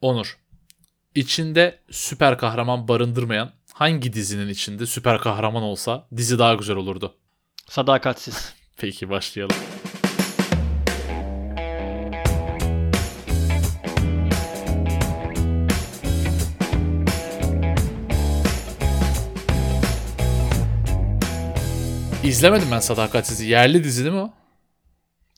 Onur. İçinde süper kahraman barındırmayan hangi dizinin içinde süper kahraman olsa dizi daha güzel olurdu? Sadakatsiz. Peki başlayalım. İzlemedim ben Sadakatsiz'i. Yerli dizi değil mi o?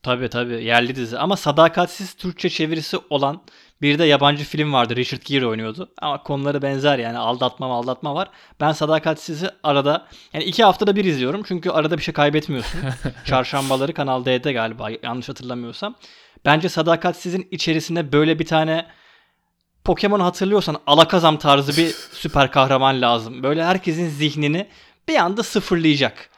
Tabii tabii yerli dizi ama sadakatsiz Türkçe çevirisi olan bir de yabancı film vardı. Richard Gere oynuyordu. Ama konuları benzer yani aldatma aldatma var. Ben sadakatsiz'i arada yani iki haftada bir izliyorum. Çünkü arada bir şey kaybetmiyorsun. Çarşambaları Kanal D'de galiba yanlış hatırlamıyorsam. Bence sadakatsizin içerisinde böyle bir tane Pokemon hatırlıyorsan Alakazam tarzı bir süper kahraman lazım. Böyle herkesin zihnini bir anda sıfırlayacak.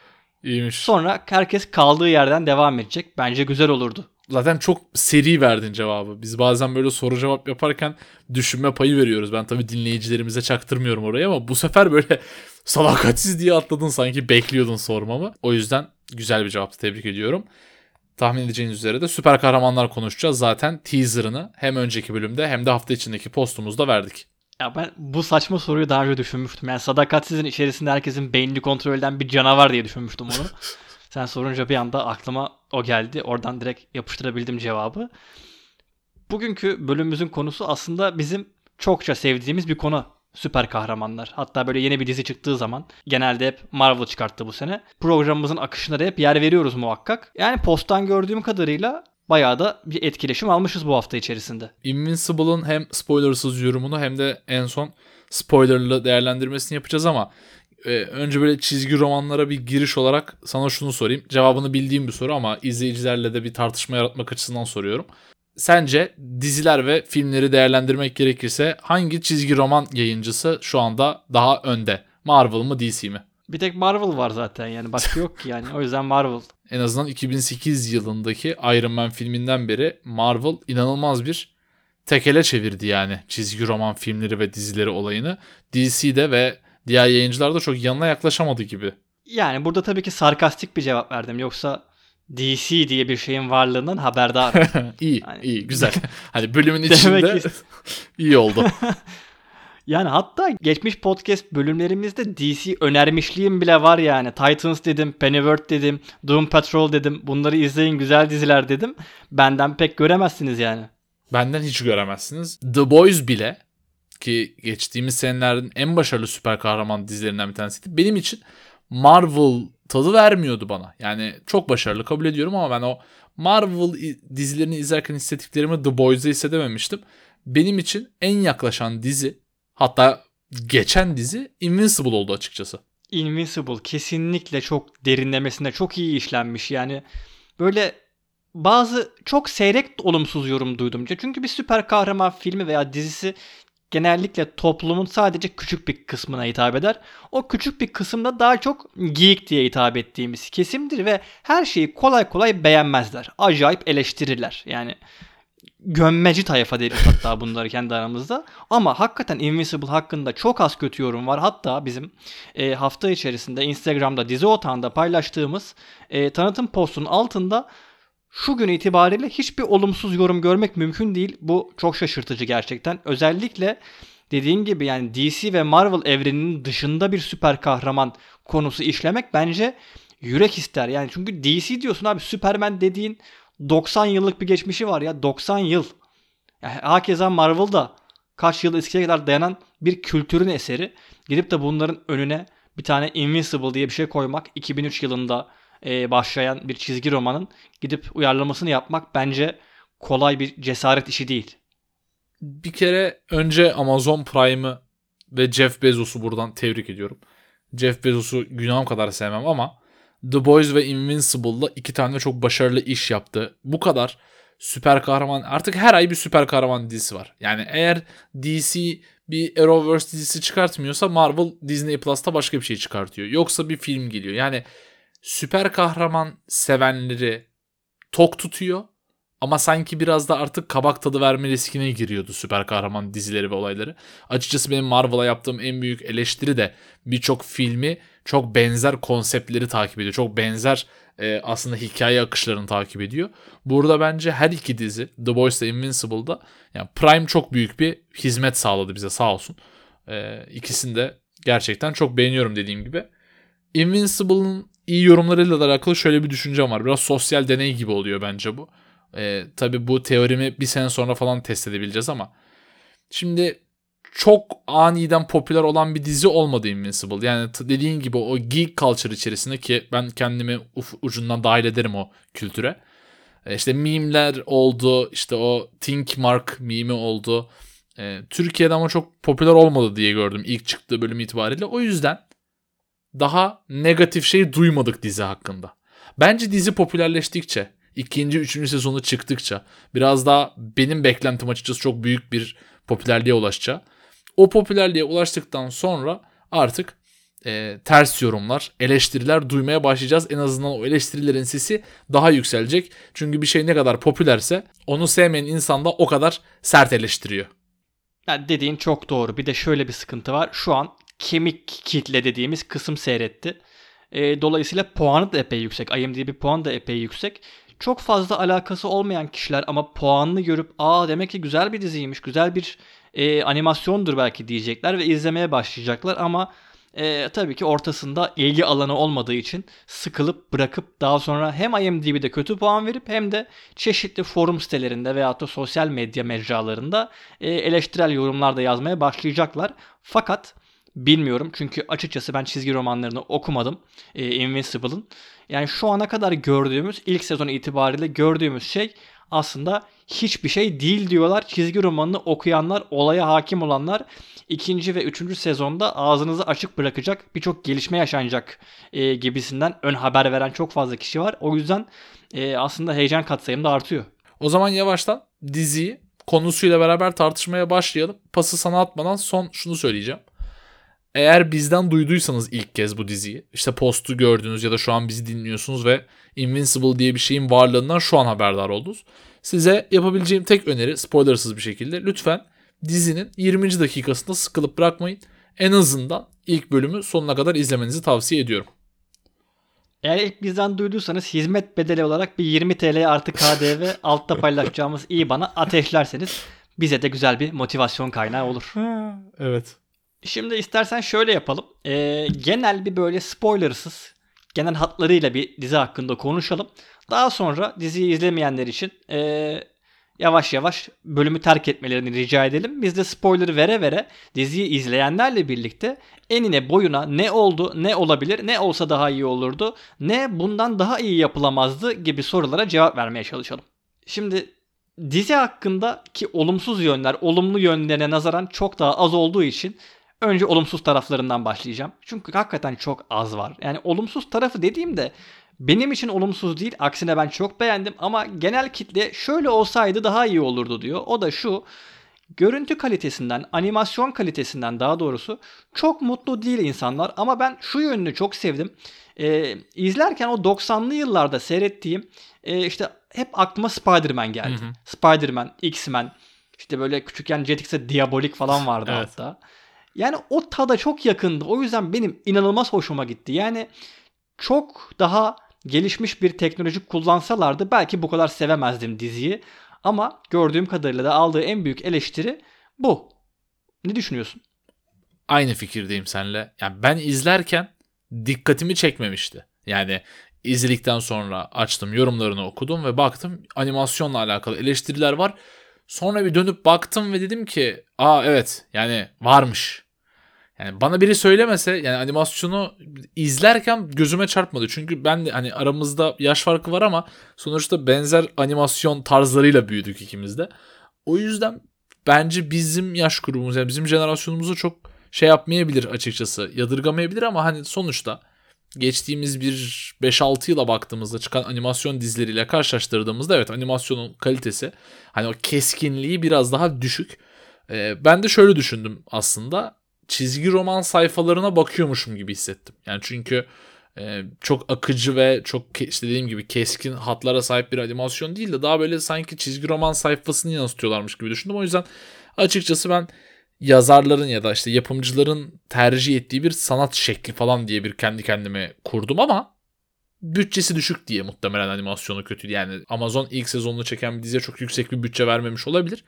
İyiymiş. Sonra herkes kaldığı yerden devam edecek. Bence güzel olurdu. Zaten çok seri verdin cevabı. Biz bazen böyle soru cevap yaparken düşünme payı veriyoruz. Ben tabii dinleyicilerimize çaktırmıyorum orayı ama bu sefer böyle salakatsiz diye atladın sanki bekliyordun sormamı. O yüzden güzel bir cevaptı. Tebrik ediyorum. Tahmin edeceğiniz üzere de süper kahramanlar konuşacağız. Zaten teaserını hem önceki bölümde hem de hafta içindeki postumuzda verdik. Ya ben bu saçma soruyu daha önce düşünmüştüm. Yani sadakatsizin içerisinde herkesin beynini kontrol eden bir canavar diye düşünmüştüm onu. Sen sorunca bir anda aklıma o geldi. Oradan direkt yapıştırabildim cevabı. Bugünkü bölümümüzün konusu aslında bizim çokça sevdiğimiz bir konu. Süper kahramanlar. Hatta böyle yeni bir dizi çıktığı zaman genelde hep Marvel çıkarttı bu sene. Programımızın akışına da hep yer veriyoruz muhakkak. Yani posttan gördüğüm kadarıyla bayağı da bir etkileşim almışız bu hafta içerisinde. Invincible'ın hem spoilersız yorumunu hem de en son spoilerlı değerlendirmesini yapacağız ama e, önce böyle çizgi romanlara bir giriş olarak sana şunu sorayım. Cevabını bildiğim bir soru ama izleyicilerle de bir tartışma yaratmak açısından soruyorum. Sence diziler ve filmleri değerlendirmek gerekirse hangi çizgi roman yayıncısı şu anda daha önde? Marvel mı DC mi? Bir tek Marvel var zaten yani başka yok ki yani o yüzden Marvel. En azından 2008 yılındaki Iron Man filminden beri Marvel inanılmaz bir tekele çevirdi yani çizgi roman filmleri ve dizileri olayını. DC'de ve diğer yayıncılar da çok yanına yaklaşamadı gibi. Yani burada tabii ki sarkastik bir cevap verdim. Yoksa DC diye bir şeyin varlığından haberdar. İyi, yani... iyi, güzel. Hani bölümün içinde iyi oldu. Yani hatta geçmiş podcast bölümlerimizde DC önermişliğim bile var yani. Titans dedim, Pennyworth dedim, Doom Patrol dedim. Bunları izleyin güzel diziler dedim. Benden pek göremezsiniz yani. Benden hiç göremezsiniz. The Boys bile ki geçtiğimiz senelerin en başarılı süper kahraman dizilerinden bir tanesiydi. Benim için Marvel tadı vermiyordu bana. Yani çok başarılı kabul ediyorum ama ben o Marvel dizilerini izlerken hissettiklerimi The Boys'da hissedememiştim. Benim için en yaklaşan dizi Hatta geçen dizi Invincible oldu açıkçası. Invincible kesinlikle çok derinlemesine çok iyi işlenmiş. Yani böyle bazı çok seyrek olumsuz yorum duydum. Çünkü bir süper kahraman filmi veya dizisi genellikle toplumun sadece küçük bir kısmına hitap eder. O küçük bir kısımda daha çok geek diye hitap ettiğimiz kesimdir ve her şeyi kolay kolay beğenmezler. Acayip eleştirirler. Yani gömmeci tayfa deriz hatta bunları kendi aramızda. Ama hakikaten Invincible hakkında çok az kötü yorum var. Hatta bizim e, hafta içerisinde Instagram'da dizi otağında paylaştığımız e, tanıtım postunun altında şu gün itibariyle hiçbir olumsuz yorum görmek mümkün değil. Bu çok şaşırtıcı gerçekten. Özellikle dediğin gibi yani DC ve Marvel evreninin dışında bir süper kahraman konusu işlemek bence yürek ister. Yani çünkü DC diyorsun abi Superman dediğin 90 yıllık bir geçmişi var ya 90 yıl. Yani hakeza Marvel'da kaç yıl eskiye kadar dayanan bir kültürün eseri. Gidip de bunların önüne bir tane Invincible diye bir şey koymak 2003 yılında e, başlayan bir çizgi romanın gidip uyarlamasını yapmak bence kolay bir cesaret işi değil. Bir kere önce Amazon Prime'ı ve Jeff Bezos'u buradan tebrik ediyorum. Jeff Bezos'u günahım kadar sevmem ama The Boys ve Invincible'la iki tane çok başarılı iş yaptı. Bu kadar süper kahraman artık her ay bir süper kahraman dizisi var. Yani eğer DC bir Arrowverse dizisi çıkartmıyorsa Marvel Disney Plus'ta başka bir şey çıkartıyor. Yoksa bir film geliyor. Yani süper kahraman sevenleri tok tutuyor Ama sanki biraz da artık kabak tadı verme riskine giriyordu süper kahraman dizileri ve olayları. Açıkçası benim Marvel'a yaptığım en büyük eleştiri de birçok filmi çok benzer konseptleri takip ediyor. Çok benzer e, aslında hikaye akışlarını takip ediyor. Burada bence her iki dizi The Boys ve Invincible'da yani Prime çok büyük bir hizmet sağladı bize sağ olsun. E, ikisini de gerçekten çok beğeniyorum dediğim gibi. Invincible'ın iyi yorumlarıyla da alakalı şöyle bir düşüncem var. Biraz sosyal deney gibi oluyor bence bu. E, tabii bu teorimi bir sene sonra falan test edebileceğiz ama. Şimdi çok aniden popüler olan bir dizi olmadı Invincible. Yani dediğin gibi o geek culture içerisinde ki ben kendimi ucundan dahil ederim o kültüre. E, işte meme'ler oldu, işte o Think Mark meme oldu. E, Türkiye'de ama çok popüler olmadı diye gördüm ilk çıktığı bölüm itibariyle. O yüzden daha negatif şey duymadık dizi hakkında. Bence dizi popülerleştikçe, ikinci, üçüncü sezonu çıktıkça biraz daha benim beklentim açıkçası çok büyük bir popülerliğe ulaşacağı. O popülerliğe ulaştıktan sonra artık e, ters yorumlar, eleştiriler duymaya başlayacağız. En azından o eleştirilerin sesi daha yükselecek. Çünkü bir şey ne kadar popülerse onu sevmeyen insan da o kadar sert eleştiriyor. Yani dediğin çok doğru. Bir de şöyle bir sıkıntı var. Şu an kemik kitle dediğimiz kısım seyretti. E, dolayısıyla puanı da epey yüksek. IMDb puan da epey yüksek. Çok fazla alakası olmayan kişiler ama puanını görüp aa demek ki güzel bir diziymiş, güzel bir e, animasyondur belki diyecekler ve izlemeye başlayacaklar ama e, tabii ki ortasında ilgi alanı olmadığı için sıkılıp bırakıp daha sonra hem IMDb'de kötü puan verip hem de çeşitli forum sitelerinde veya da sosyal medya mecralarında e, eleştirel yorumlar da yazmaya başlayacaklar. Fakat bilmiyorum çünkü açıkçası ben çizgi romanlarını okumadım e, Invincible'ın. Yani şu ana kadar gördüğümüz ilk sezon itibariyle gördüğümüz şey aslında hiçbir şey değil diyorlar. Çizgi romanını okuyanlar, olaya hakim olanlar ikinci ve üçüncü sezonda ağzınızı açık bırakacak birçok gelişme yaşanacak e, gibisinden ön haber veren çok fazla kişi var. O yüzden e, aslında heyecan katsayım da artıyor. O zaman yavaştan diziyi konusuyla beraber tartışmaya başlayalım. Pası sana atmadan son şunu söyleyeceğim. Eğer bizden duyduysanız ilk kez bu diziyi, işte postu gördünüz ya da şu an bizi dinliyorsunuz ve Invincible diye bir şeyin varlığından şu an haberdar oldunuz. Size yapabileceğim tek öneri spoilersız bir şekilde lütfen dizinin 20. dakikasında sıkılıp bırakmayın. En azından ilk bölümü sonuna kadar izlemenizi tavsiye ediyorum. Eğer ilk bizden duyduysanız hizmet bedeli olarak bir 20 TL artı KDV altta paylaşacağımız iyi bana ateşlerseniz bize de güzel bir motivasyon kaynağı olur. evet. Şimdi istersen şöyle yapalım. Ee, genel bir böyle spoilersız, genel hatlarıyla bir dizi hakkında konuşalım. Daha sonra diziyi izlemeyenler için ee, yavaş yavaş bölümü terk etmelerini rica edelim. Biz de spoiler vere vere diziyi izleyenlerle birlikte enine boyuna ne oldu, ne olabilir, ne olsa daha iyi olurdu, ne bundan daha iyi yapılamazdı gibi sorulara cevap vermeye çalışalım. Şimdi dizi hakkında ki olumsuz yönler olumlu yönlerine nazaran çok daha az olduğu için Önce olumsuz taraflarından başlayacağım. Çünkü hakikaten çok az var. Yani olumsuz tarafı dediğimde benim için olumsuz değil. Aksine ben çok beğendim ama genel kitle şöyle olsaydı daha iyi olurdu diyor. O da şu. Görüntü kalitesinden, animasyon kalitesinden daha doğrusu çok mutlu değil insanlar ama ben şu yönünü çok sevdim. Ee, izlerken o 90'lı yıllarda seyrettiğim e, işte hep aklıma Spider-Man geldi. Hı hı. Spider-Man, X-Men, işte böyle küçükken Jetix'e Diabolik falan vardı evet. hatta. Yani o tada çok yakındı. O yüzden benim inanılmaz hoşuma gitti. Yani çok daha gelişmiş bir teknoloji kullansalardı belki bu kadar sevemezdim diziyi. Ama gördüğüm kadarıyla da aldığı en büyük eleştiri bu. Ne düşünüyorsun? Aynı fikirdeyim seninle. Yani ben izlerken dikkatimi çekmemişti. Yani izledikten sonra açtım yorumlarını okudum ve baktım animasyonla alakalı eleştiriler var. Sonra bir dönüp baktım ve dedim ki aa evet yani varmış. Yani bana biri söylemese yani animasyonu izlerken gözüme çarpmadı. Çünkü ben de hani aramızda yaş farkı var ama sonuçta benzer animasyon tarzlarıyla büyüdük ikimiz de. O yüzden bence bizim yaş grubumuz yani bizim jenerasyonumuzu çok şey yapmayabilir açıkçası. Yadırgamayabilir ama hani sonuçta geçtiğimiz bir 5-6 yıla baktığımızda çıkan animasyon dizileriyle karşılaştırdığımızda evet animasyonun kalitesi hani o keskinliği biraz daha düşük. Ee, ben de şöyle düşündüm aslında çizgi roman sayfalarına bakıyormuşum gibi hissettim. Yani çünkü Ee, çok akıcı ve çok işte dediğim gibi keskin hatlara sahip bir animasyon değil de daha böyle sanki çizgi roman sayfasını yansıtıyorlarmış gibi düşündüm. O yüzden açıkçası ben yazarların ya da işte yapımcıların tercih ettiği bir sanat şekli falan diye bir kendi kendime kurdum ama bütçesi düşük diye muhtemelen animasyonu kötü. Yani Amazon ilk sezonunu çeken bir diziye çok yüksek bir bütçe vermemiş olabilir.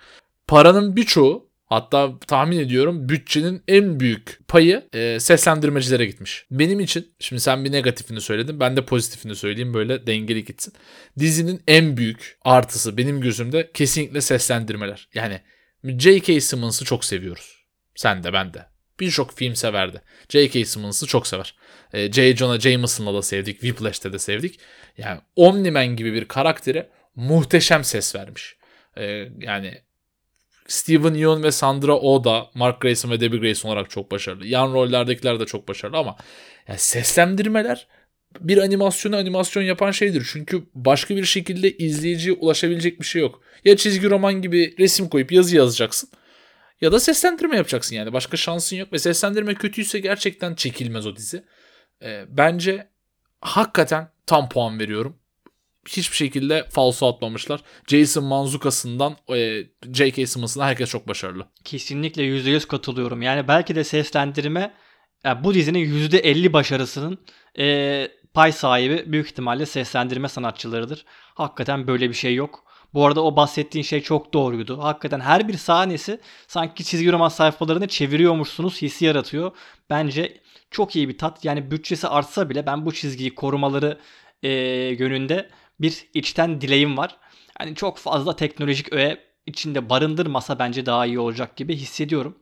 Paranın birçoğu Hatta tahmin ediyorum bütçenin en büyük payı e, seslendirmecilere gitmiş. Benim için şimdi sen bir negatifini söyledin ben de pozitifini söyleyeyim böyle dengeli gitsin. Dizinin en büyük artısı benim gözümde kesinlikle seslendirmeler. Yani J.K. Simmons'ı çok seviyoruz. Sen de ben de. Birçok film severdi. J.K. Simmons'ı çok sever. E, J. Jonah Jameson'la da sevdik. Whiplash'te de sevdik. Yani Omni-Man gibi bir karaktere muhteşem ses vermiş. E, yani Steven Yeun ve Sandra Oh da Mark Grayson ve Debbie Grayson olarak çok başarılı. Yan rollerdekiler de çok başarılı ama yani seslendirmeler bir animasyonu animasyon yapan şeydir. Çünkü başka bir şekilde izleyiciye ulaşabilecek bir şey yok. Ya çizgi roman gibi resim koyup yazı yazacaksın ya da seslendirme yapacaksın yani. Başka şansın yok ve seslendirme kötüyse gerçekten çekilmez o dizi. Ee, bence hakikaten tam puan veriyorum hiçbir şekilde falso atmamışlar. Jason Manzuka'sından e, J.K. Simmons'ına herkes çok başarılı. Kesinlikle %100 katılıyorum. Yani belki de seslendirme yani bu dizinin %50 başarısının e, pay sahibi büyük ihtimalle seslendirme sanatçılarıdır. Hakikaten böyle bir şey yok. Bu arada o bahsettiğin şey çok doğruydu. Hakikaten her bir sahnesi sanki çizgi roman sayfalarını çeviriyormuşsunuz hissi yaratıyor. Bence çok iyi bir tat. Yani bütçesi artsa bile ben bu çizgiyi korumaları e, yönünde bir içten dileğim var. Yani çok fazla teknolojik öğe içinde barındırmasa bence daha iyi olacak gibi hissediyorum.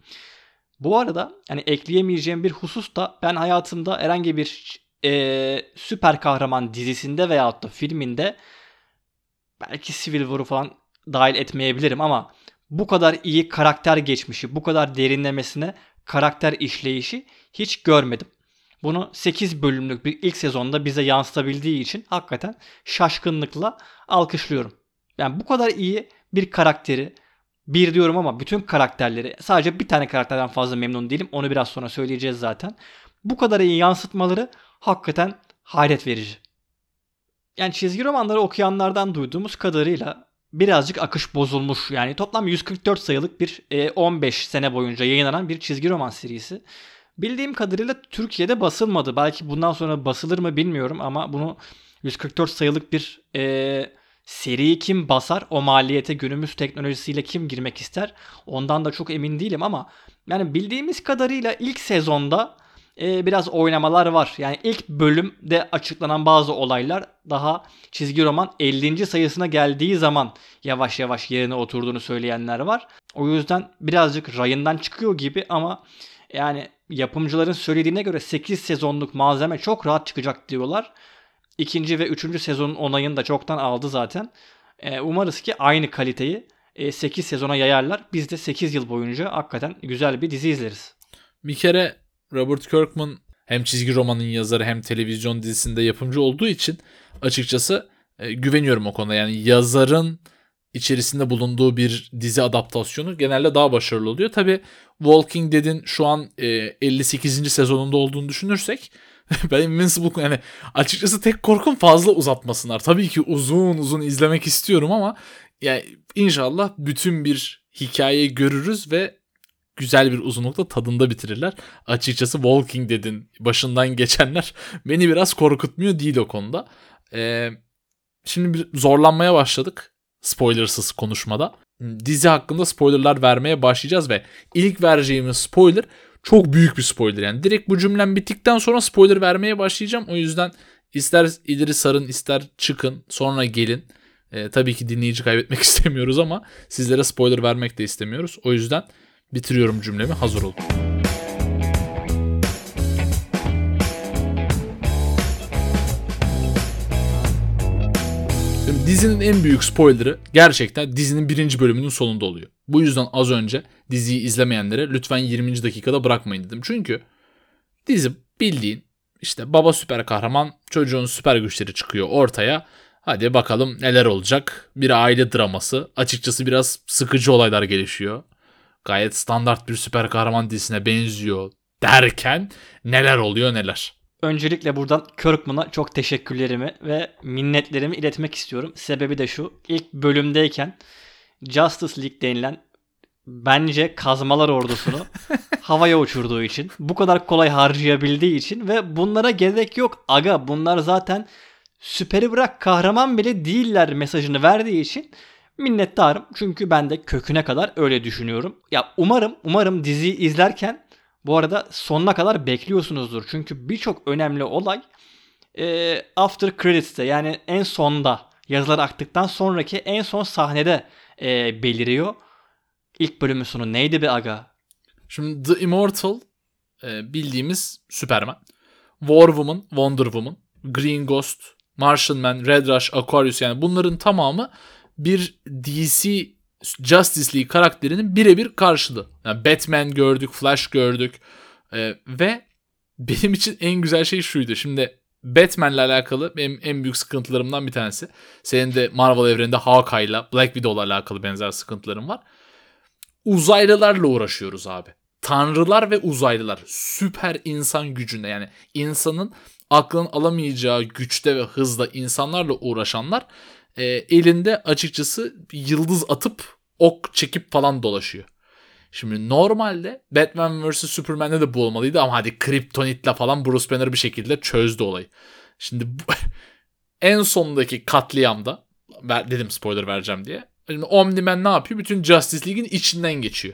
Bu arada hani ekleyemeyeceğim bir husus da ben hayatımda herhangi bir e, süper kahraman dizisinde veyahut da filminde belki Civil War'u falan dahil etmeyebilirim ama bu kadar iyi karakter geçmişi, bu kadar derinlemesine karakter işleyişi hiç görmedim. Bunu 8 bölümlük bir ilk sezonda bize yansıtabildiği için hakikaten şaşkınlıkla alkışlıyorum. Yani bu kadar iyi bir karakteri bir diyorum ama bütün karakterleri sadece bir tane karakterden fazla memnun değilim. Onu biraz sonra söyleyeceğiz zaten. Bu kadar iyi yansıtmaları hakikaten hayret verici. Yani çizgi romanları okuyanlardan duyduğumuz kadarıyla birazcık akış bozulmuş. Yani toplam 144 sayılık bir 15 e, sene boyunca yayınlanan bir çizgi roman serisi. Bildiğim kadarıyla Türkiye'de basılmadı. Belki bundan sonra basılır mı bilmiyorum ama bunu 144 sayılık bir e, seriyi kim basar? O maliyete günümüz teknolojisiyle kim girmek ister? Ondan da çok emin değilim ama yani bildiğimiz kadarıyla ilk sezonda e, biraz oynamalar var. Yani ilk bölümde açıklanan bazı olaylar daha çizgi roman 50. sayısına geldiği zaman yavaş yavaş yerine oturduğunu söyleyenler var. O yüzden birazcık rayından çıkıyor gibi ama yani yapımcıların söylediğine göre 8 sezonluk malzeme çok rahat çıkacak diyorlar. İkinci ve üçüncü sezonun onayını da çoktan aldı zaten. E, umarız ki aynı kaliteyi e, 8 sezona yayarlar. Biz de 8 yıl boyunca hakikaten güzel bir dizi izleriz. Bir kere Robert Kirkman hem çizgi romanın yazarı hem televizyon dizisinde yapımcı olduğu için açıkçası e, güveniyorum o konuda. Yani yazarın içerisinde bulunduğu bir dizi adaptasyonu genelde daha başarılı oluyor. Tabi Walking Dead'in şu an e, 58. sezonunda olduğunu düşünürsek ben Invincible yani açıkçası tek korkum fazla uzatmasınlar. Tabii ki uzun uzun izlemek istiyorum ama yani inşallah bütün bir hikayeyi görürüz ve güzel bir uzunlukta tadında bitirirler. Açıkçası Walking Dead'in başından geçenler beni biraz korkutmuyor değil o konuda. Ee, şimdi bir zorlanmaya başladık spoilersız konuşmada. Dizi hakkında spoilerlar vermeye başlayacağız ve ilk vereceğimiz spoiler çok büyük bir spoiler. Yani direkt bu cümlem bittikten sonra spoiler vermeye başlayacağım. O yüzden ister ileri sarın ister çıkın sonra gelin. Ee, tabii ki dinleyici kaybetmek istemiyoruz ama sizlere spoiler vermek de istemiyoruz. O yüzden bitiriyorum cümlemi hazır olun. Dizinin en büyük spoilerı gerçekten dizinin birinci bölümünün sonunda oluyor. Bu yüzden az önce diziyi izlemeyenlere lütfen 20. dakikada bırakmayın dedim. Çünkü dizi bildiğin işte baba süper kahraman çocuğun süper güçleri çıkıyor ortaya. Hadi bakalım neler olacak. Bir aile draması. Açıkçası biraz sıkıcı olaylar gelişiyor. Gayet standart bir süper kahraman dizisine benziyor derken neler oluyor neler. Öncelikle buradan Kirkman'a çok teşekkürlerimi ve minnetlerimi iletmek istiyorum. Sebebi de şu. İlk bölümdeyken Justice League denilen bence kazmalar ordusunu havaya uçurduğu için, bu kadar kolay harcayabildiği için ve bunlara gerek yok. Aga bunlar zaten süperi bırak kahraman bile değiller mesajını verdiği için minnettarım. Çünkü ben de köküne kadar öyle düşünüyorum. Ya umarım umarım diziyi izlerken bu arada sonuna kadar bekliyorsunuzdur. Çünkü birçok önemli olay e, after credits'te yani en sonda yazılar aktıktan sonraki en son sahnede e, beliriyor. İlk bölümün sonu neydi be aga? Şimdi The Immortal e, bildiğimiz Superman. War Woman, Wonder Woman, Green Ghost, Martian Man, Red Rush, Aquarius yani bunların tamamı bir DC Justice League karakterinin birebir karşılığı. Yani Batman gördük, Flash gördük e, ve benim için en güzel şey şuydu. Şimdi Batman'le alakalı benim en büyük sıkıntılarımdan bir tanesi. Senin de Marvel evreninde Hawkeye'la, Black Widow'la alakalı benzer sıkıntılarım var. Uzaylılarla uğraşıyoruz abi. Tanrılar ve uzaylılar süper insan gücünde yani insanın aklın alamayacağı güçte ve hızda insanlarla uğraşanlar e, elinde açıkçası yıldız atıp ok çekip falan dolaşıyor. Şimdi normalde Batman vs Superman'de de bu olmalıydı ama hadi Kryptonit'le falan Bruce Banner bir şekilde çözdü olayı. Şimdi bu, en sondaki katliamda dedim spoiler vereceğim diye. Şimdi Omni-Man ne yapıyor? Bütün Justice League'in içinden geçiyor.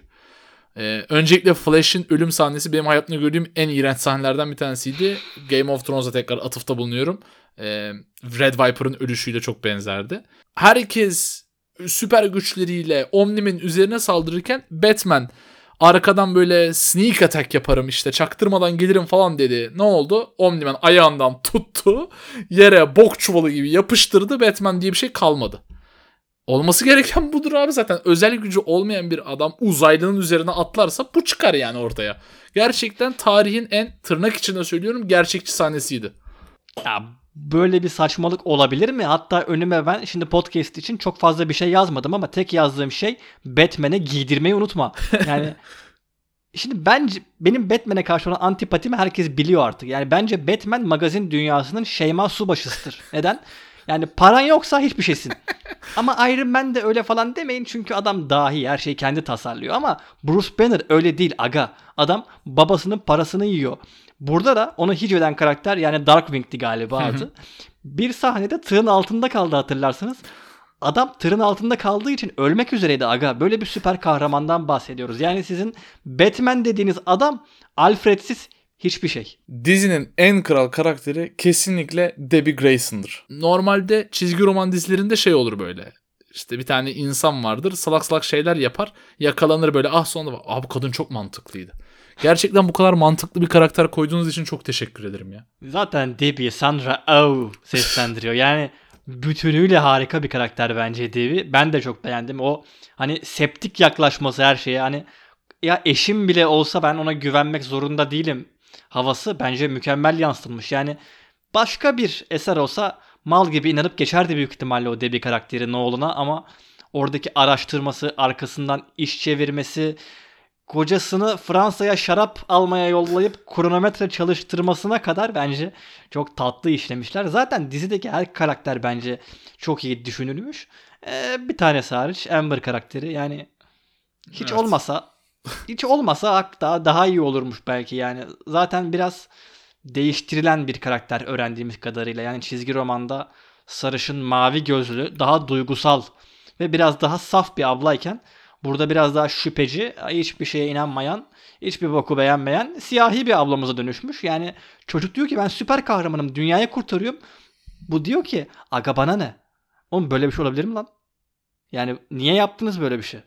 Ee, öncelikle Flash'in ölüm sahnesi benim hayatımda gördüğüm en iğrenç sahnelerden bir tanesiydi. Game of Thrones'a tekrar atıfta bulunuyorum. Red Viper'ın ölüşüyle çok benzerdi. Herkes süper güçleriyle Omni'nin üzerine saldırırken Batman arkadan böyle sneak attack yaparım işte çaktırmadan gelirim falan dedi. Ne oldu? Omniman ayağından tuttu. Yere bok çuvalı gibi yapıştırdı. Batman diye bir şey kalmadı. Olması gereken budur abi zaten. Özel gücü olmayan bir adam uzaylının üzerine atlarsa bu çıkar yani ortaya. Gerçekten tarihin en tırnak içinde söylüyorum gerçekçi sahnesiydi. Ya böyle bir saçmalık olabilir mi? Hatta önüme ben şimdi podcast için çok fazla bir şey yazmadım ama tek yazdığım şey Batman'e giydirmeyi unutma. Yani Şimdi bence benim Batman'e karşı olan antipatimi herkes biliyor artık. Yani bence Batman magazin dünyasının Şeyma Subaşı'sıdır. Neden? Yani paran yoksa hiçbir şeysin. Ama Iron Man de öyle falan demeyin çünkü adam dahi her şeyi kendi tasarlıyor. Ama Bruce Banner öyle değil aga. Adam babasının parasını yiyor. Burada da onu hiç eden karakter yani Darkwing'di galiba adı. bir sahnede tığın altında kaldı hatırlarsınız. Adam tırın altında kaldığı için ölmek üzereydi aga. Böyle bir süper kahramandan bahsediyoruz. Yani sizin Batman dediğiniz adam Alfred'siz hiçbir şey. Dizinin en kral karakteri kesinlikle Debbie Grayson'dır. Normalde çizgi roman dizilerinde şey olur böyle. İşte bir tane insan vardır salak salak şeyler yapar yakalanır böyle ah sonra abi kadın çok mantıklıydı. Gerçekten bu kadar mantıklı bir karakter koyduğunuz için çok teşekkür ederim ya. Zaten Debbie Sandra Oh seslendiriyor. Yani bütünüyle harika bir karakter bence Debbie. Ben de çok beğendim. O hani septik yaklaşması her şeye. Hani ya eşim bile olsa ben ona güvenmek zorunda değilim havası bence mükemmel yansıtılmış. Yani başka bir eser olsa mal gibi inanıp geçerdi büyük ihtimalle o Debbie karakteri Nolan'a ama oradaki araştırması, arkasından iş çevirmesi, kocasını Fransa'ya şarap almaya yollayıp kronometre çalıştırmasına kadar bence çok tatlı işlemişler. Zaten dizideki her karakter bence çok iyi düşünülmüş. Ee, bir tanesi hariç Amber karakteri yani hiç evet. olmasa hiç olmasa hatta daha iyi olurmuş belki yani. Zaten biraz değiştirilen bir karakter öğrendiğimiz kadarıyla. Yani çizgi romanda sarışın mavi gözlü, daha duygusal ve biraz daha saf bir ablayken burada biraz daha şüpheci, hiçbir şeye inanmayan, hiçbir boku beğenmeyen siyahi bir ablamıza dönüşmüş. Yani çocuk diyor ki ben süper kahramanım, dünyayı kurtarıyorum. Bu diyor ki aga bana ne? Oğlum böyle bir şey olabilir mi lan? Yani niye yaptınız böyle bir şey?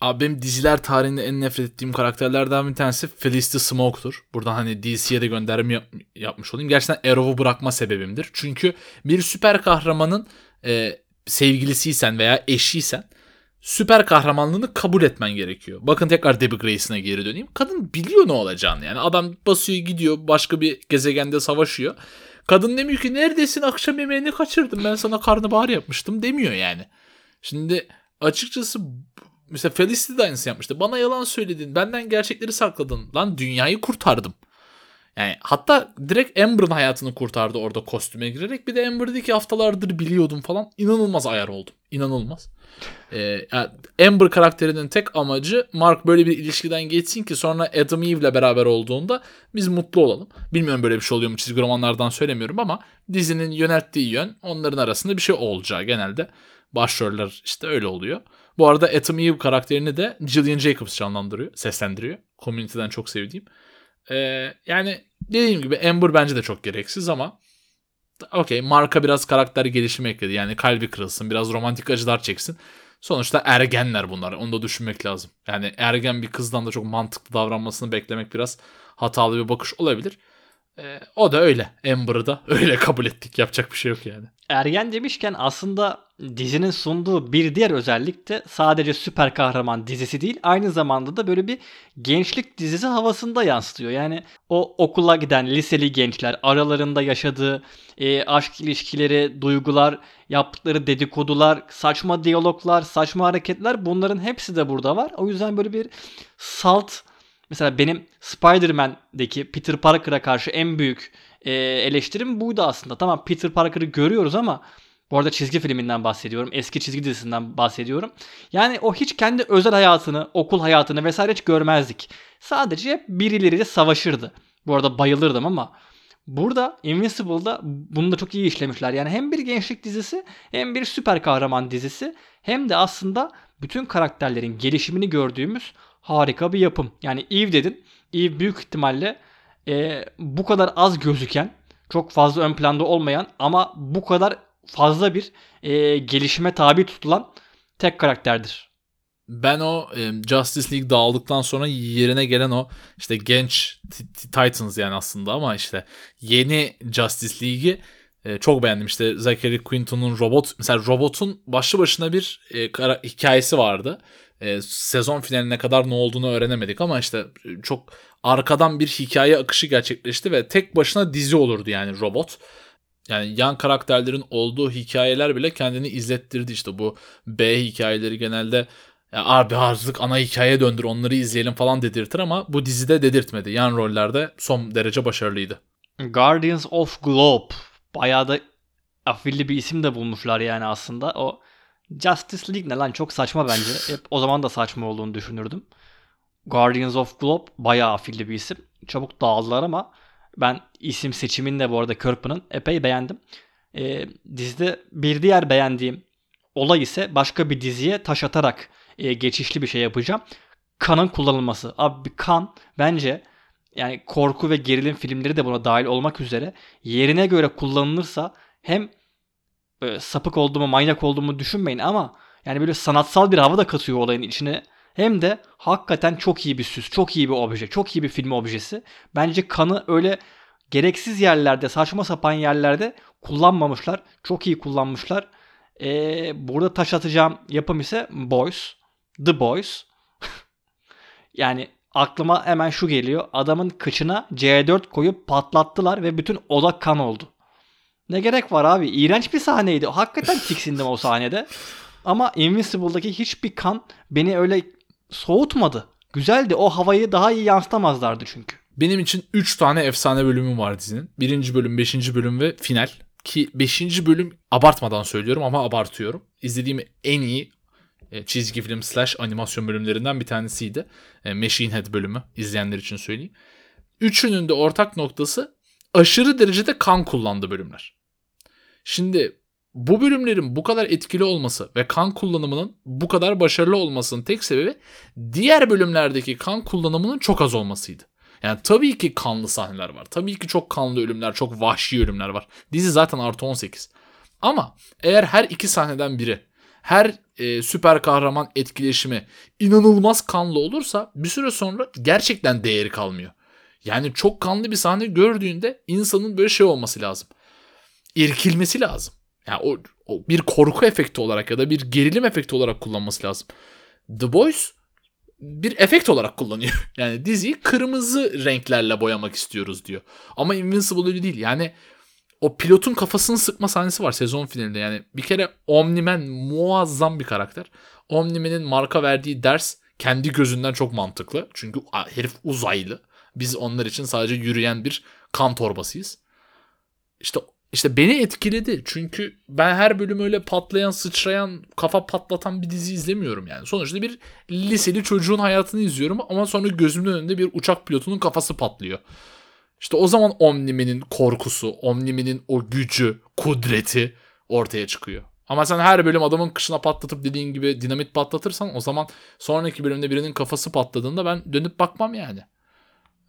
Abi benim diziler tarihinde en nefret ettiğim karakterlerden bir tanesi Felicity Smoke'tur. Buradan hani DC'ye de gönderme yap- yapmış olayım. Gerçekten Arrow'u bırakma sebebimdir. Çünkü bir süper kahramanın e, sevgilisiysen veya eşiysen süper kahramanlığını kabul etmen gerekiyor. Bakın tekrar Debbie Grayson'a geri döneyim. Kadın biliyor ne olacağını yani. Adam basıyor gidiyor başka bir gezegende savaşıyor. Kadın demiyor ki neredesin akşam yemeğini kaçırdım ben sana karnabahar yapmıştım demiyor yani. Şimdi açıkçası Mesela Felicity de aynısı yapmıştı. Bana yalan söyledin. Benden gerçekleri sakladın. Lan dünyayı kurtardım. Yani hatta direkt Amber'ın hayatını kurtardı orada kostüme girerek. Bir de Amber'ı ki haftalardır biliyordum falan. İnanılmaz ayar oldum. İnanılmaz. Ee, yani Amber karakterinin tek amacı Mark böyle bir ilişkiden geçsin ki sonra Adam Eve'le beraber olduğunda biz mutlu olalım. Bilmiyorum böyle bir şey oluyor mu çizgi romanlardan söylemiyorum ama dizinin yönelttiği yön onların arasında bir şey olacağı genelde. Başroller işte öyle oluyor. Bu arada Adam Eve karakterini de Gillian Jacobs canlandırıyor, seslendiriyor. Community'den çok sevdiğim. Ee, yani dediğim gibi Amber bence de çok gereksiz ama okey Mark'a biraz karakter gelişimi ekledi. Yani kalbi kırılsın, biraz romantik acılar çeksin. Sonuçta ergenler bunlar. Onu da düşünmek lazım. Yani ergen bir kızdan da çok mantıklı davranmasını beklemek biraz hatalı bir bakış olabilir. Ee, o da öyle. Amber'ı da öyle kabul ettik. Yapacak bir şey yok yani. Ergen demişken aslında dizinin sunduğu bir diğer özellik de sadece süper kahraman dizisi değil aynı zamanda da böyle bir gençlik dizisi havasında yansıtıyor. Yani o okula giden liseli gençler aralarında yaşadığı e, aşk ilişkileri, duygular, yaptıkları dedikodular, saçma diyaloglar, saçma hareketler bunların hepsi de burada var. O yüzden böyle bir salt mesela benim Spider-Man'deki Peter Parker'a karşı en büyük e, eleştirim buydu aslında. Tamam Peter Parker'ı görüyoruz ama bu arada çizgi filminden bahsediyorum. Eski çizgi dizisinden bahsediyorum. Yani o hiç kendi özel hayatını, okul hayatını vesaire hiç görmezdik. Sadece birileriyle savaşırdı. Bu arada bayılırdım ama burada Invincible'da bunu da çok iyi işlemişler. Yani hem bir gençlik dizisi hem bir süper kahraman dizisi hem de aslında bütün karakterlerin gelişimini gördüğümüz harika bir yapım. Yani Eve dedin. Eve büyük ihtimalle e, bu kadar az gözüken, çok fazla ön planda olmayan ama bu kadar fazla bir e, gelişime tabi tutulan tek karakterdir. Ben o e, Justice League dağıldıktan sonra yerine gelen o işte genç Titans yani aslında ama işte yeni Justice League'i e, çok beğendim. İşte Zachary Quinton'un robot mesela robotun başlı başına bir e, kara, hikayesi vardı. E, sezon finaline kadar ne olduğunu öğrenemedik ama işte çok arkadan bir hikaye akışı gerçekleşti ve tek başına dizi olurdu yani robot. Yani yan karakterlerin olduğu hikayeler bile kendini izlettirdi işte bu B hikayeleri genelde ya abi artık ana hikaye döndür onları izleyelim falan dedirtir ama bu dizide dedirtmedi. Yan rollerde son derece başarılıydı. Guardians of Globe. Bayağı da afilli bir isim de bulmuşlar yani aslında. O Justice League ne lan çok saçma bence. Hep o zaman da saçma olduğunu düşünürdüm. Guardians of Globe bayağı afilli bir isim. Çabuk dağıldılar ama ben isim seçimini de bu arada Kirkman'ın epey beğendim. E, dizide bir diğer beğendiğim olay ise başka bir diziye taş atarak e, geçişli bir şey yapacağım. Kanın kullanılması. Abi kan bence yani korku ve gerilim filmleri de buna dahil olmak üzere yerine göre kullanılırsa hem e, sapık olduğumu, manyak olduğumu düşünmeyin ama yani böyle sanatsal bir hava da katıyor olayın içine. Hem de hakikaten çok iyi bir süs, çok iyi bir obje, çok iyi bir film objesi. Bence kanı öyle gereksiz yerlerde, saçma sapan yerlerde kullanmamışlar. Çok iyi kullanmışlar. Ee, burada taş atacağım yapım ise Boys. The Boys. yani aklıma hemen şu geliyor. Adamın kıçına C4 koyup patlattılar ve bütün oda kan oldu. Ne gerek var abi? İğrenç bir sahneydi. Hakikaten tiksindim o sahnede. Ama Invincible'daki hiçbir kan beni öyle soğutmadı. Güzeldi. O havayı daha iyi yansıtamazlardı çünkü. Benim için 3 tane efsane bölümü var dizinin. Birinci bölüm, beşinci bölüm ve final. Ki beşinci bölüm abartmadan söylüyorum ama abartıyorum. İzlediğim en iyi e, çizgi film slash animasyon bölümlerinden bir tanesiydi. E, Machine Head bölümü izleyenler için söyleyeyim. Üçünün de ortak noktası aşırı derecede kan kullandı bölümler. Şimdi bu bölümlerin bu kadar etkili olması ve kan kullanımının bu kadar başarılı olmasının tek sebebi diğer bölümlerdeki kan kullanımının çok az olmasıydı. Yani tabii ki kanlı sahneler var. Tabii ki çok kanlı ölümler, çok vahşi ölümler var. Dizi zaten artı 18. Ama eğer her iki sahneden biri, her e, süper kahraman etkileşimi inanılmaz kanlı olursa bir süre sonra gerçekten değeri kalmıyor. Yani çok kanlı bir sahne gördüğünde insanın böyle şey olması lazım. İrkilmesi lazım. Yani o, o bir korku efekti olarak ya da bir gerilim efekti olarak kullanması lazım. The Boys bir efekt olarak kullanıyor. Yani diziyi kırmızı renklerle boyamak istiyoruz diyor. Ama Invincible öyle değil. Yani o pilotun kafasını sıkma sahnesi var sezon finalinde. Yani bir kere Omni-Man muazzam bir karakter. Omni-Man'in marka verdiği ders kendi gözünden çok mantıklı. Çünkü herif uzaylı. Biz onlar için sadece yürüyen bir kan torbasıyız. İşte işte beni etkiledi. Çünkü ben her bölüm öyle patlayan, sıçrayan, kafa patlatan bir dizi izlemiyorum yani. Sonuçta bir liseli çocuğun hayatını izliyorum ama sonra gözümün önünde bir uçak pilotunun kafası patlıyor. İşte o zaman Omnimen'in korkusu, Omnimen'in o gücü, kudreti ortaya çıkıyor. Ama sen her bölüm adamın kışına patlatıp dediğin gibi dinamit patlatırsan o zaman sonraki bölümde birinin kafası patladığında ben dönüp bakmam yani.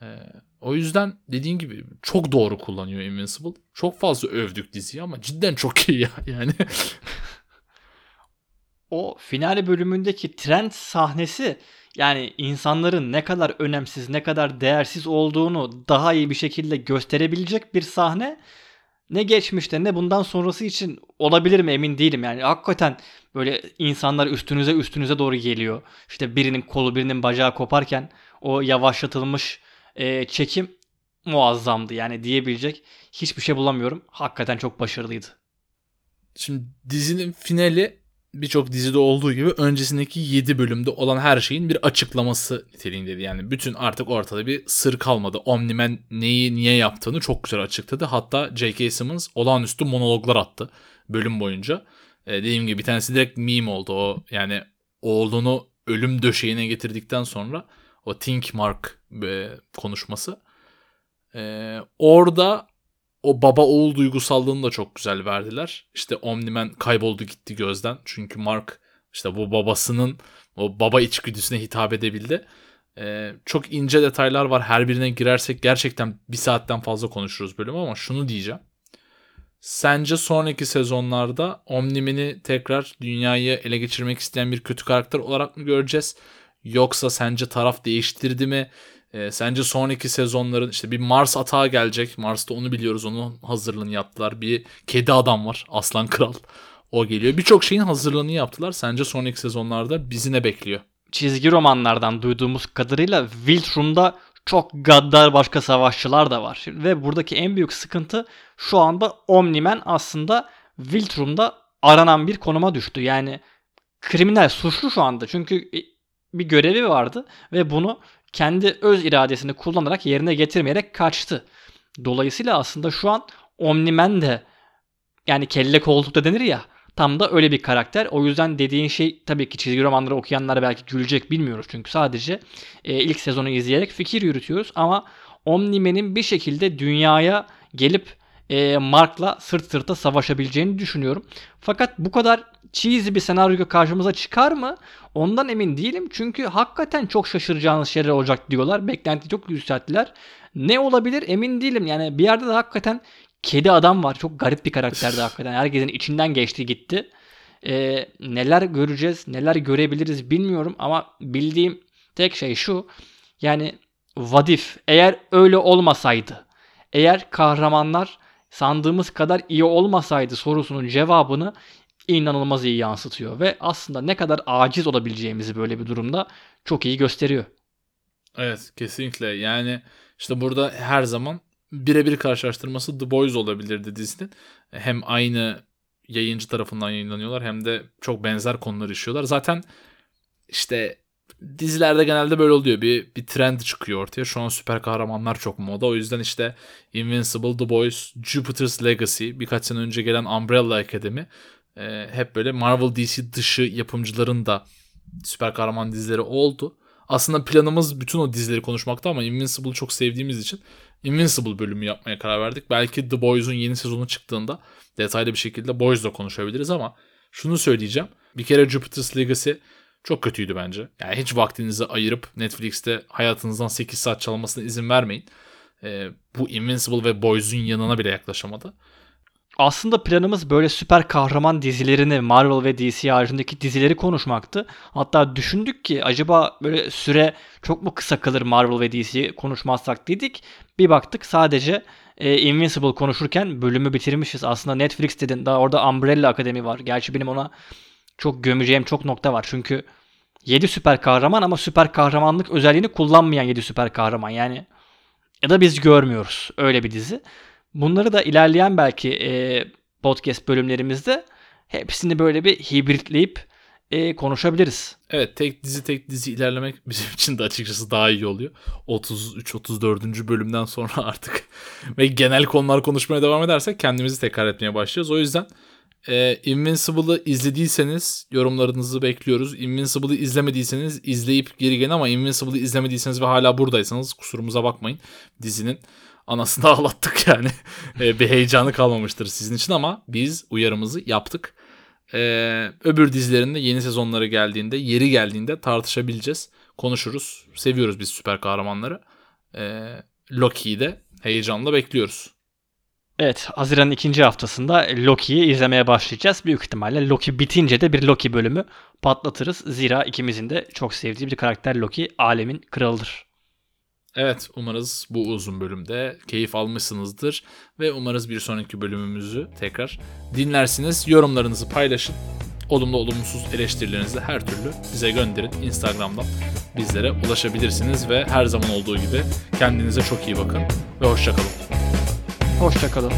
Ee, o yüzden dediğin gibi çok doğru kullanıyor Invincible. Çok fazla övdük diziyi ama cidden çok iyi ya yani. o finale bölümündeki trend sahnesi yani insanların ne kadar önemsiz, ne kadar değersiz olduğunu daha iyi bir şekilde gösterebilecek bir sahne ne geçmişte ne bundan sonrası için olabilir mi emin değilim. Yani hakikaten böyle insanlar üstünüze üstünüze doğru geliyor. İşte birinin kolu birinin bacağı koparken o yavaşlatılmış e, çekim muazzamdı. Yani diyebilecek hiçbir şey bulamıyorum. Hakikaten çok başarılıydı. Şimdi dizinin finali birçok dizide olduğu gibi öncesindeki 7 bölümde olan her şeyin bir açıklaması niteliğindeydi. Yani bütün artık ortada bir sır kalmadı. Omniman neyi niye yaptığını çok güzel açıkladı. Hatta J.K. Simmons olağanüstü monologlar attı bölüm boyunca. Ee, dediğim gibi bir tanesi direkt meme oldu. O yani oğlunu ölüm döşeğine getirdikten sonra o Think Mark e, konuşması. Ee, orada o baba oğul duygusallığını da çok güzel verdiler. İşte Omniman kayboldu gitti gözden. Çünkü Mark işte bu babasının o baba içgüdüsüne hitap edebildi. Ee, çok ince detaylar var. Her birine girersek gerçekten bir saatten fazla konuşuruz bölüm ama şunu diyeceğim. Sence sonraki sezonlarda Omniman'i tekrar dünyayı ele geçirmek isteyen bir kötü karakter olarak mı göreceğiz? Yoksa sence taraf değiştirdi mi? E, sence sonraki sezonların işte bir Mars atağı gelecek. Mars'ta onu biliyoruz. Onun hazırlığını yaptılar. Bir kedi adam var. Aslan Kral. O geliyor. Birçok şeyin hazırlığını yaptılar. Sence sonraki sezonlarda bizi ne bekliyor? Çizgi romanlardan duyduğumuz kadarıyla Wiltrum'da çok gaddar başka savaşçılar da var. Ve buradaki en büyük sıkıntı şu anda Omniman aslında Wiltrum'da aranan bir konuma düştü. Yani kriminal suçlu şu anda. Çünkü bir görevi vardı ve bunu kendi öz iradesini kullanarak yerine getirmeyerek kaçtı. Dolayısıyla aslında şu an Omniman de yani kelle koltukta denir ya tam da öyle bir karakter. O yüzden dediğin şey tabii ki çizgi romanları okuyanlar belki gülecek bilmiyoruz. Çünkü sadece e, ilk sezonu izleyerek fikir yürütüyoruz. Ama Omniman'in bir şekilde dünyaya gelip e, Mark'la sırt sırta savaşabileceğini düşünüyorum. Fakat bu kadar cheesy bir senaryo karşımıza çıkar mı? Ondan emin değilim. Çünkü hakikaten çok şaşıracağınız şeyler olacak diyorlar. Beklenti çok yükselttiler. Ne olabilir emin değilim. Yani bir yerde de hakikaten kedi adam var. Çok garip bir karakterdi hakikaten. Herkesin içinden geçti gitti. Ee, neler göreceğiz, neler görebiliriz bilmiyorum ama bildiğim tek şey şu. Yani vadif eğer öyle olmasaydı, eğer kahramanlar sandığımız kadar iyi olmasaydı sorusunun cevabını inanılmaz iyi yansıtıyor ve aslında ne kadar aciz olabileceğimizi böyle bir durumda çok iyi gösteriyor. Evet kesinlikle yani işte burada her zaman birebir karşılaştırması The Boys olabilirdi dizinin. Hem aynı yayıncı tarafından yayınlanıyorlar hem de çok benzer konular işliyorlar. Zaten işte dizilerde genelde böyle oluyor. Bir, bir trend çıkıyor ortaya. Şu an süper kahramanlar çok moda. O yüzden işte Invincible, The Boys, Jupiter's Legacy, birkaç sene önce gelen Umbrella Academy e, hep böyle Marvel DC dışı yapımcıların da süper kahraman dizileri oldu. Aslında planımız bütün o dizileri konuşmakta ama Invincible'ı çok sevdiğimiz için Invincible bölümü yapmaya karar verdik. Belki The Boys'un yeni sezonu çıktığında detaylı bir şekilde Boys'la konuşabiliriz ama şunu söyleyeceğim. Bir kere Jupiter's Legacy çok kötüydü bence. Yani hiç vaktinizi ayırıp Netflix'te hayatınızdan 8 saat çalmasına izin vermeyin. Ee, bu Invincible ve Boys'un yanına bile yaklaşamadı. Aslında planımız böyle süper kahraman dizilerini Marvel ve DC haricindeki dizileri konuşmaktı. Hatta düşündük ki acaba böyle süre çok mu kısa kalır Marvel ve DC konuşmazsak dedik. Bir baktık sadece e, Invincible konuşurken bölümü bitirmişiz. Aslında Netflix dedin daha orada Umbrella Akademi var. Gerçi benim ona çok gömeceğim çok nokta var. Çünkü 7 süper kahraman ama süper kahramanlık özelliğini kullanmayan 7 süper kahraman. Yani ya da biz görmüyoruz öyle bir dizi. Bunları da ilerleyen belki e, podcast bölümlerimizde hepsini böyle bir hibritleyip e, konuşabiliriz. Evet tek dizi tek dizi ilerlemek bizim için de açıkçası daha iyi oluyor. 33-34. bölümden sonra artık ve genel konular konuşmaya devam edersek kendimizi tekrar etmeye başlıyoruz. O yüzden e, Invincible'ı izlediyseniz yorumlarınızı bekliyoruz. Invincible'ı izlemediyseniz izleyip geri gelin ama Invincible'ı izlemediyseniz ve hala buradaysanız kusurumuza bakmayın. Dizinin anasını ağlattık yani. E, bir heyecanı kalmamıştır sizin için ama biz uyarımızı yaptık. Ee, öbür dizilerinde yeni sezonları geldiğinde, yeri geldiğinde tartışabileceğiz. Konuşuruz. Seviyoruz biz süper kahramanları. Ee, Loki'yi de heyecanla bekliyoruz. Evet, Haziran'ın ikinci haftasında Loki'yi izlemeye başlayacağız. Büyük ihtimalle Loki bitince de bir Loki bölümü patlatırız. Zira ikimizin de çok sevdiği bir karakter Loki alemin kralıdır. Evet umarız bu uzun bölümde keyif almışsınızdır ve umarız bir sonraki bölümümüzü tekrar dinlersiniz. Yorumlarınızı paylaşın. Olumlu olumsuz eleştirilerinizi her türlü bize gönderin. Instagram'dan bizlere ulaşabilirsiniz ve her zaman olduğu gibi kendinize çok iyi bakın ve hoşçakalın. Hoşçakalın.